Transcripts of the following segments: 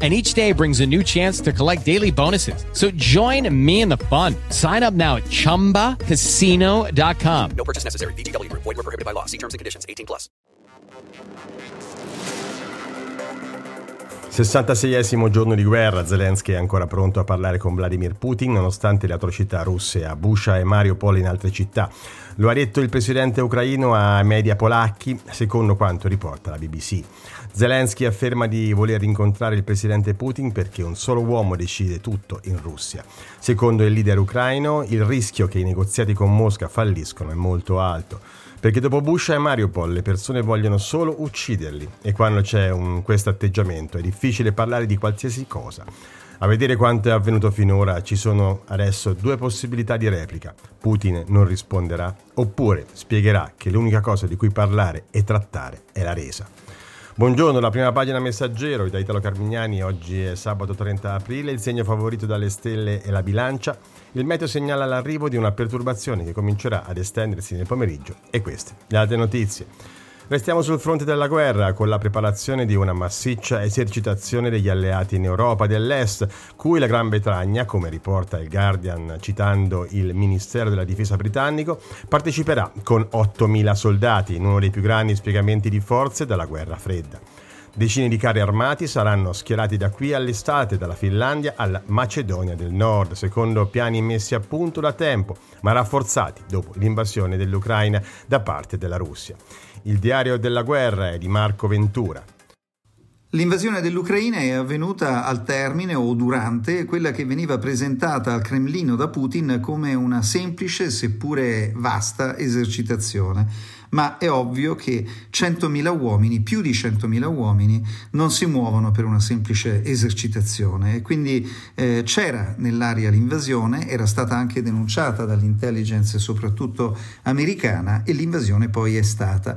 and each day brings a new chance to collect daily bonuses. So join me in the fun. Sign up now at ChumbaCasino.com. No purchase necessary. VGW. Void were prohibited by law. See terms and conditions. 18 plus. 66esimo giorno di guerra, Zelensky è ancora pronto a parlare con Vladimir Putin nonostante le atrocità russe a Busha e Mariupol in altre città. Lo ha detto il presidente ucraino a media polacchi, secondo quanto riporta la BBC. Zelensky afferma di voler incontrare il presidente Putin perché un solo uomo decide tutto in Russia. Secondo il leader ucraino, il rischio che i negoziati con Mosca falliscono è molto alto. Perché dopo Bush e Mariupol le persone vogliono solo ucciderli e quando c'è questo atteggiamento è difficile parlare di qualsiasi cosa. A vedere quanto è avvenuto finora ci sono adesso due possibilità di replica. Putin non risponderà oppure spiegherà che l'unica cosa di cui parlare e trattare è la resa. Buongiorno, la prima pagina messaggero da Italo Carmignani, oggi è sabato 30 aprile, il segno favorito dalle stelle è la bilancia, il meteo segnala l'arrivo di una perturbazione che comincerà ad estendersi nel pomeriggio e queste, le altre notizie. Restiamo sul fronte della guerra con la preparazione di una massiccia esercitazione degli alleati in Europa dell'Est, cui la Gran Bretagna, come riporta il Guardian citando il Ministero della Difesa britannico, parteciperà con 8.000 soldati in uno dei più grandi spiegamenti di forze dalla guerra fredda. Decine di carri armati saranno schierati da qui all'estate, dalla Finlandia alla Macedonia del Nord, secondo piani messi a punto da tempo, ma rafforzati dopo l'invasione dell'Ucraina da parte della Russia. Il diario della guerra è di Marco Ventura. L'invasione dell'Ucraina è avvenuta al termine o durante quella che veniva presentata al Cremlino da Putin come una semplice, seppure vasta, esercitazione. Ma è ovvio che 100.000 uomini, più di 100.000 uomini, non si muovono per una semplice esercitazione e quindi eh, c'era nell'aria l'invasione, era stata anche denunciata dall'intelligence soprattutto americana e l'invasione poi è stata.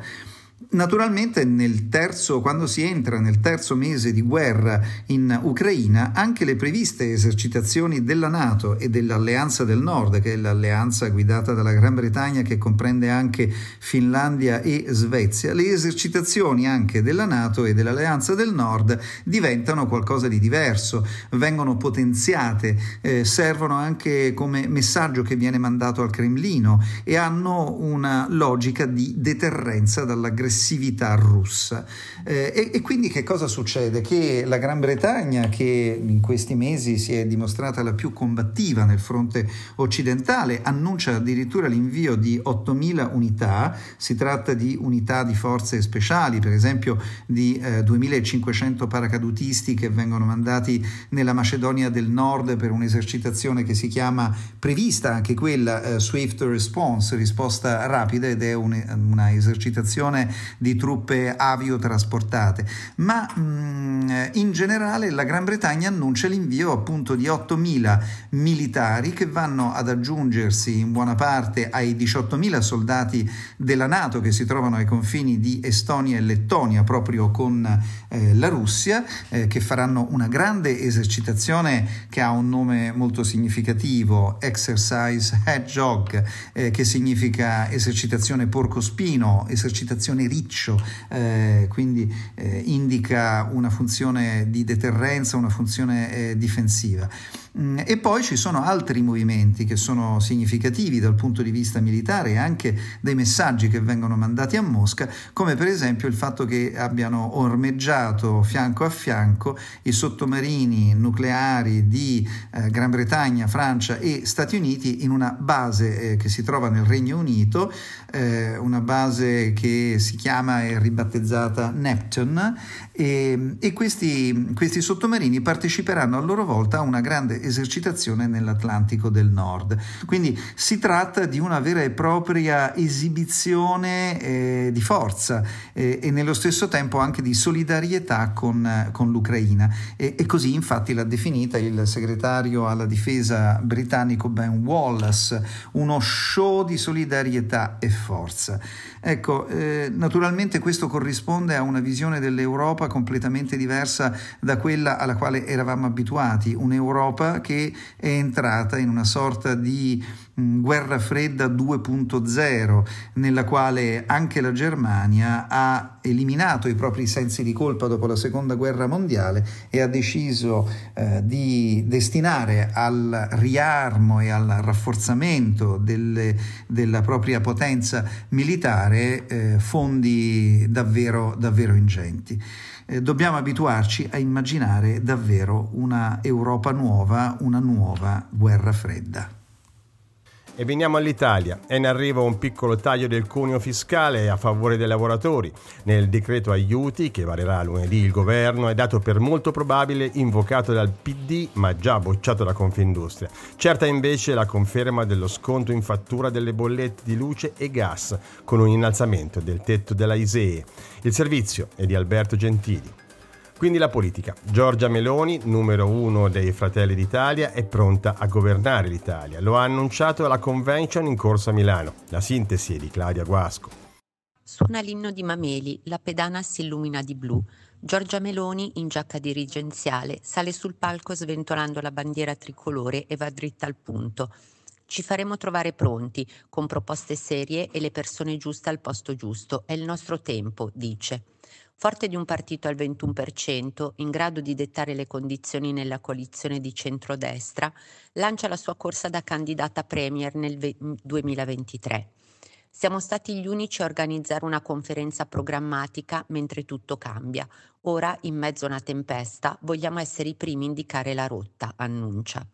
Naturalmente nel terzo, quando si entra nel terzo mese di guerra in Ucraina, anche le previste esercitazioni della Nato e dell'Alleanza del Nord, che è l'alleanza guidata dalla Gran Bretagna che comprende anche Finlandia e Svezia, le esercitazioni anche della Nato e dell'Alleanza del Nord diventano qualcosa di diverso, vengono potenziate, eh, servono anche come messaggio che viene mandato al Cremlino e hanno una logica di deterrenza dall'aggressione aggressività russa. Eh, e, e, quindi che cosa succede? Che la Gran Bretagna, che in questi mesi si è dimostrata la più combattiva nel fronte occidentale, annuncia addirittura l'invio di 8.000 unità, si tratta di unità di forze speciali, per esempio di eh, 2.500 paracadutisti che vengono mandati nella Macedonia del Nord per un'esercitazione che si chiama prevista anche quella eh, Swift Response, risposta rapida ed è un, una esercitazione di truppe aviotrasportate, ma mh, mm, in generale la Gran Bretagna annuncia l'invio appunto di 8.000 militari che vanno ad aggiungersi in buona parte ai 18.000 soldati della Nato che si trovano ai confini di Estonia e Lettonia proprio con eh, la Russia, eh, che faranno una grande esercitazione che ha un nome molto significativo, Exercise Hedgehog, eh, che significa esercitazione porcospino, esercitazione riccio, eh, quindi eh, indica una funzione di deterrenza, una funzione eh, difensiva. Mm, e poi ci sono altri movimenti che sono significativi dal punto di vista militare e anche dei messaggi che vengono mandati a Mosca, come per esempio il fatto che abbiano ormeggiato fianco a fianco i sottomarini nucleari di eh, Gran Bretagna, Francia e Stati Uniti in una base eh, che si trova nel Regno Unito, eh, una base che si chiama e ribattezzata Neptune e, e questi, questi sottomarini parteciperanno a loro volta a una grande esercitazione nell'Atlantico del Nord. Quindi si tratta di una vera e propria esibizione eh, di forza eh, e nello stesso tempo anche di solidarietà con, con l'Ucraina. E, e, così infatti l'ha definita il segretario alla difesa britannico Ben Wallace, uno show di solidarietà e forza. Ecco, eh, naturalmente questo corrisponde a una visione dell'Europa completamente diversa da quella alla quale eravamo abituati, un'Europa che è entrata in una sorta di mm, guerra fredda 2.0, nella quale anche la Germania ha eliminato i propri sensi di colpa dopo la seconda guerra mondiale e ha deciso eh, di destinare al riarmo e al rafforzamento delle, della propria potenza militare eh, fondi davvero, davvero ingenti. Eh, dobbiamo abituarci a immaginare davvero una Europa nuova, una nuova guerra fredda. E veniamo all'Italia. È in arrivo un piccolo taglio del cuneo fiscale a favore dei lavoratori. Nel decreto aiuti, che varerà lunedì il governo, è dato per molto probabile invocato dal PD, ma già bocciato da Confindustria. Certa invece la conferma dello sconto in fattura delle bollette di luce e gas, con un innalzamento del tetto della ISEE. Il servizio è di Alberto Gentili. Quindi la politica. Giorgia Meloni, numero uno dei Fratelli d'Italia, è pronta a governare l'Italia. Lo ha annunciato alla convention in corso a Milano. La sintesi è di Claudia Guasco. Suona l'inno di Mameli, la pedana si illumina di blu. Giorgia Meloni, in giacca dirigenziale, sale sul palco sventolando la bandiera tricolore e va dritta al punto. Ci faremo trovare pronti, con proposte serie e le persone giuste al posto giusto. È il nostro tempo, dice. Forte di un partito al 21%, in grado di dettare le condizioni nella coalizione di centrodestra, lancia la sua corsa da candidata premier nel 2023. Siamo stati gli unici a organizzare una conferenza programmatica mentre tutto cambia. Ora, in mezzo a una tempesta, vogliamo essere i primi a indicare la rotta, annuncia.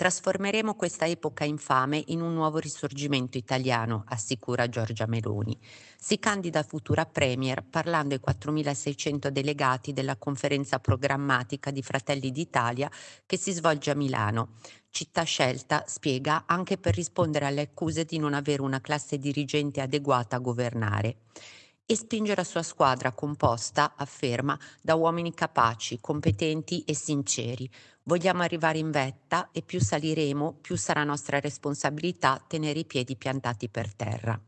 Trasformeremo questa epoca infame in un nuovo risorgimento italiano, assicura Giorgia Meloni. Si candida futura Premier parlando ai 4.600 delegati della conferenza programmatica di Fratelli d'Italia che si svolge a Milano. Città scelta, spiega, anche per rispondere alle accuse di non avere una classe dirigente adeguata a governare e spinge la sua squadra composta, afferma, da uomini capaci, competenti e sinceri. Vogliamo arrivare in vetta e più saliremo, più sarà nostra responsabilità tenere i piedi piantati per terra.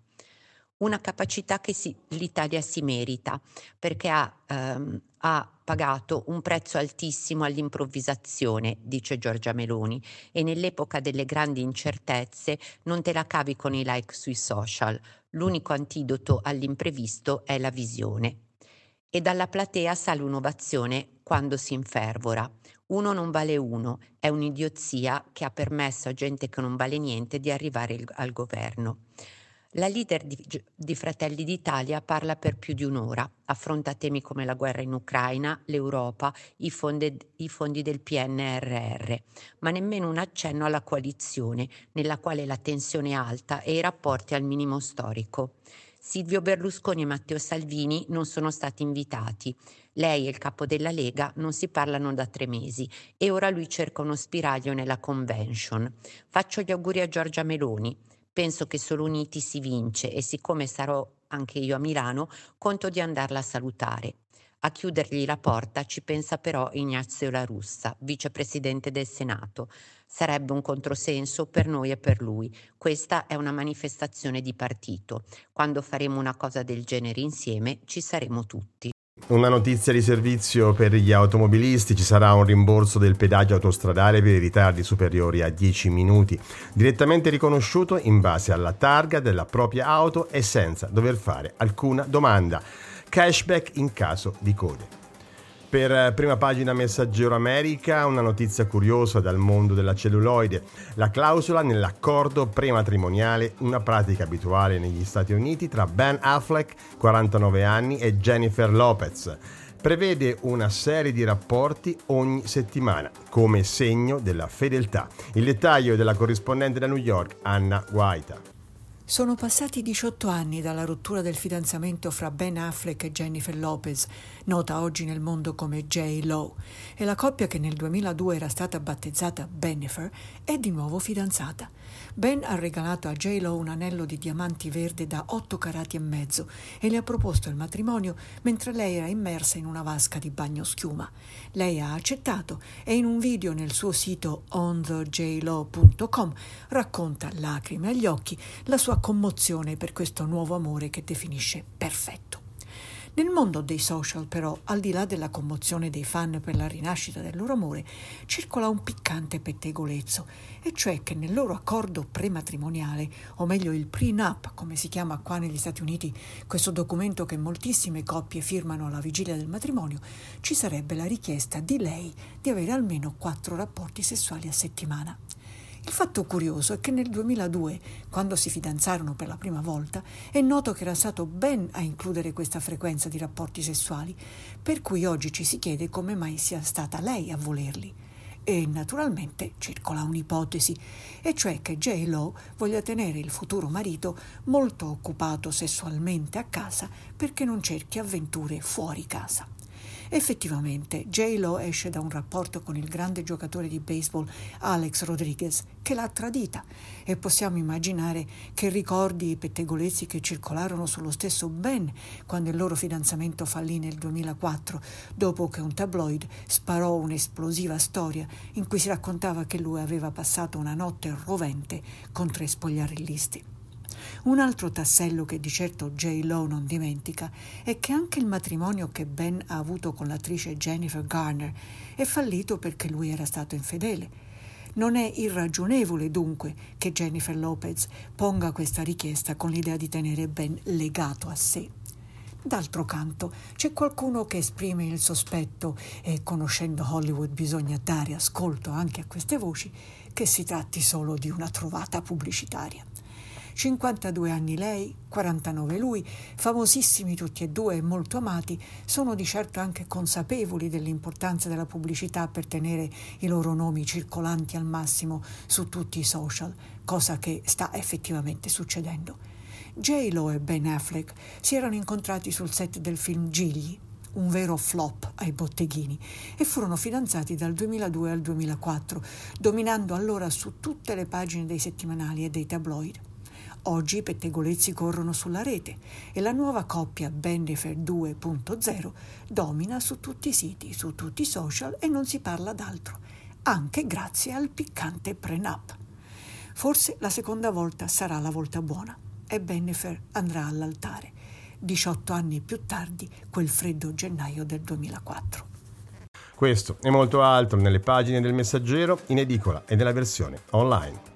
Una capacità che si, l'Italia si merita perché ha, ehm, ha pagato un prezzo altissimo all'improvvisazione, dice Giorgia Meloni, e nell'epoca delle grandi incertezze non te la cavi con i like sui social. L'unico antidoto all'imprevisto è la visione. E dalla platea sale un'ovazione quando si infervora. Uno non vale uno, è un'idiozia che ha permesso a gente che non vale niente di arrivare al governo. La leader di, di, Fratelli d'Italia parla per più di un'ora, affronta temi come la guerra in Ucraina, l'Europa, i fondi, i fondi del PNRR, ma nemmeno un accenno alla coalizione, nella quale la tensione è alta e i rapporti al minimo storico. Silvio Berlusconi e Matteo Salvini non sono stati invitati. Lei e il capo della Lega non si parlano da tre mesi e ora lui cerca uno spiraglio nella convention. Faccio gli auguri a Giorgia Meloni. Penso che solo uniti si vince e siccome sarò anche io a Milano, conto di andarla a salutare. A chiudergli la porta ci pensa però Ignazio La Russa, vicepresidente del Senato. Sarebbe un controsenso per noi e per lui. Questa è una manifestazione di partito. Quando faremo una cosa del genere insieme ci saremo tutti. Una notizia di servizio per gli automobilisti, ci sarà un rimborso del pedaggio autostradale per i ritardi superiori a 10 minuti, direttamente riconosciuto in base alla targa della propria auto e senza dover fare alcuna domanda. Cashback in caso di code. Per prima pagina Messaggero America, una notizia curiosa dal mondo della celluloide. La clausola nell'accordo prematrimoniale, una pratica abituale negli Stati Uniti tra Ben Affleck, 49 anni, e Jennifer Lopez. Prevede una serie di rapporti ogni settimana, come segno della fedeltà. Il dettaglio è della corrispondente da New York, Anna Guaita. Sono passati 18 anni dalla rottura del fidanzamento fra Ben Affleck e Jennifer Lopez, nota oggi nel mondo come J-Lo, e la coppia che nel 2002 era stata battezzata Bennifer è di nuovo fidanzata. Ben ha regalato a J-Lo un anello di diamanti verde da 8 carati e mezzo e le ha proposto il matrimonio mentre lei era immersa in una vasca di bagno schiuma. Lei ha accettato e in un video nel suo sito onthejlo.com racconta lacrime agli occhi la sua commozione per questo nuovo amore che definisce perfetto. Nel mondo dei social, però, al di là della commozione dei fan per la rinascita del loro amore, circola un piccante pettegolezzo, e cioè che nel loro accordo prematrimoniale, o meglio il prenup, come si chiama qua negli Stati Uniti, questo documento che moltissime coppie firmano alla vigilia del matrimonio, ci sarebbe la richiesta di lei di avere almeno quattro rapporti sessuali a settimana. Il fatto curioso è che nel 2002, quando si fidanzarono per la prima volta, è noto che era stato Ben a includere questa frequenza di rapporti sessuali, per cui oggi ci si chiede come mai sia stata lei a volerli. E naturalmente circola un'ipotesi, e cioè che J. Lo voglia tenere il futuro marito molto occupato sessualmente a casa perché non cerchi avventure fuori casa. Effettivamente, J-Lo esce da un rapporto con il grande giocatore di baseball Alex Rodriguez che l'ha tradita e possiamo immaginare che ricordi i pettegolezzi che circolarono sullo stesso Ben quando il loro fidanzamento fallì nel 2004 dopo che un tabloid sparò un'esplosiva storia in cui si raccontava che lui aveva passato una notte rovente con tre spogliarellisti. Un altro tassello che di certo J. Lo non dimentica è che anche il matrimonio che Ben ha avuto con l'attrice Jennifer Garner è fallito perché lui era stato infedele. Non è irragionevole dunque che Jennifer Lopez ponga questa richiesta con l'idea di tenere Ben legato a sé. D'altro canto, c'è qualcuno che esprime il sospetto, e conoscendo Hollywood bisogna dare ascolto anche a queste voci, che si tratti solo di una trovata pubblicitaria. 52 anni lei, 49 lui, famosissimi tutti e due e molto amati, sono di certo anche consapevoli dell'importanza della pubblicità per tenere i loro nomi circolanti al massimo su tutti i social, cosa che sta effettivamente succedendo. J-Lo e Ben Affleck si erano incontrati sul set del film Gigli, un vero flop ai botteghini, e furono fidanzati dal 2002 al 2004, dominando allora su tutte le pagine dei settimanali e dei tabloid. Oggi i pettegolezzi corrono sulla rete e la nuova coppia Bennifer 2.0 domina su tutti i siti, su tutti i social e non si parla d'altro, anche grazie al piccante prenup. Forse la seconda volta sarà la volta buona e Bennifer andrà all'altare. 18 anni più tardi, quel freddo gennaio del 2004. Questo e molto altro nelle pagine del Messaggero, in edicola e nella versione online.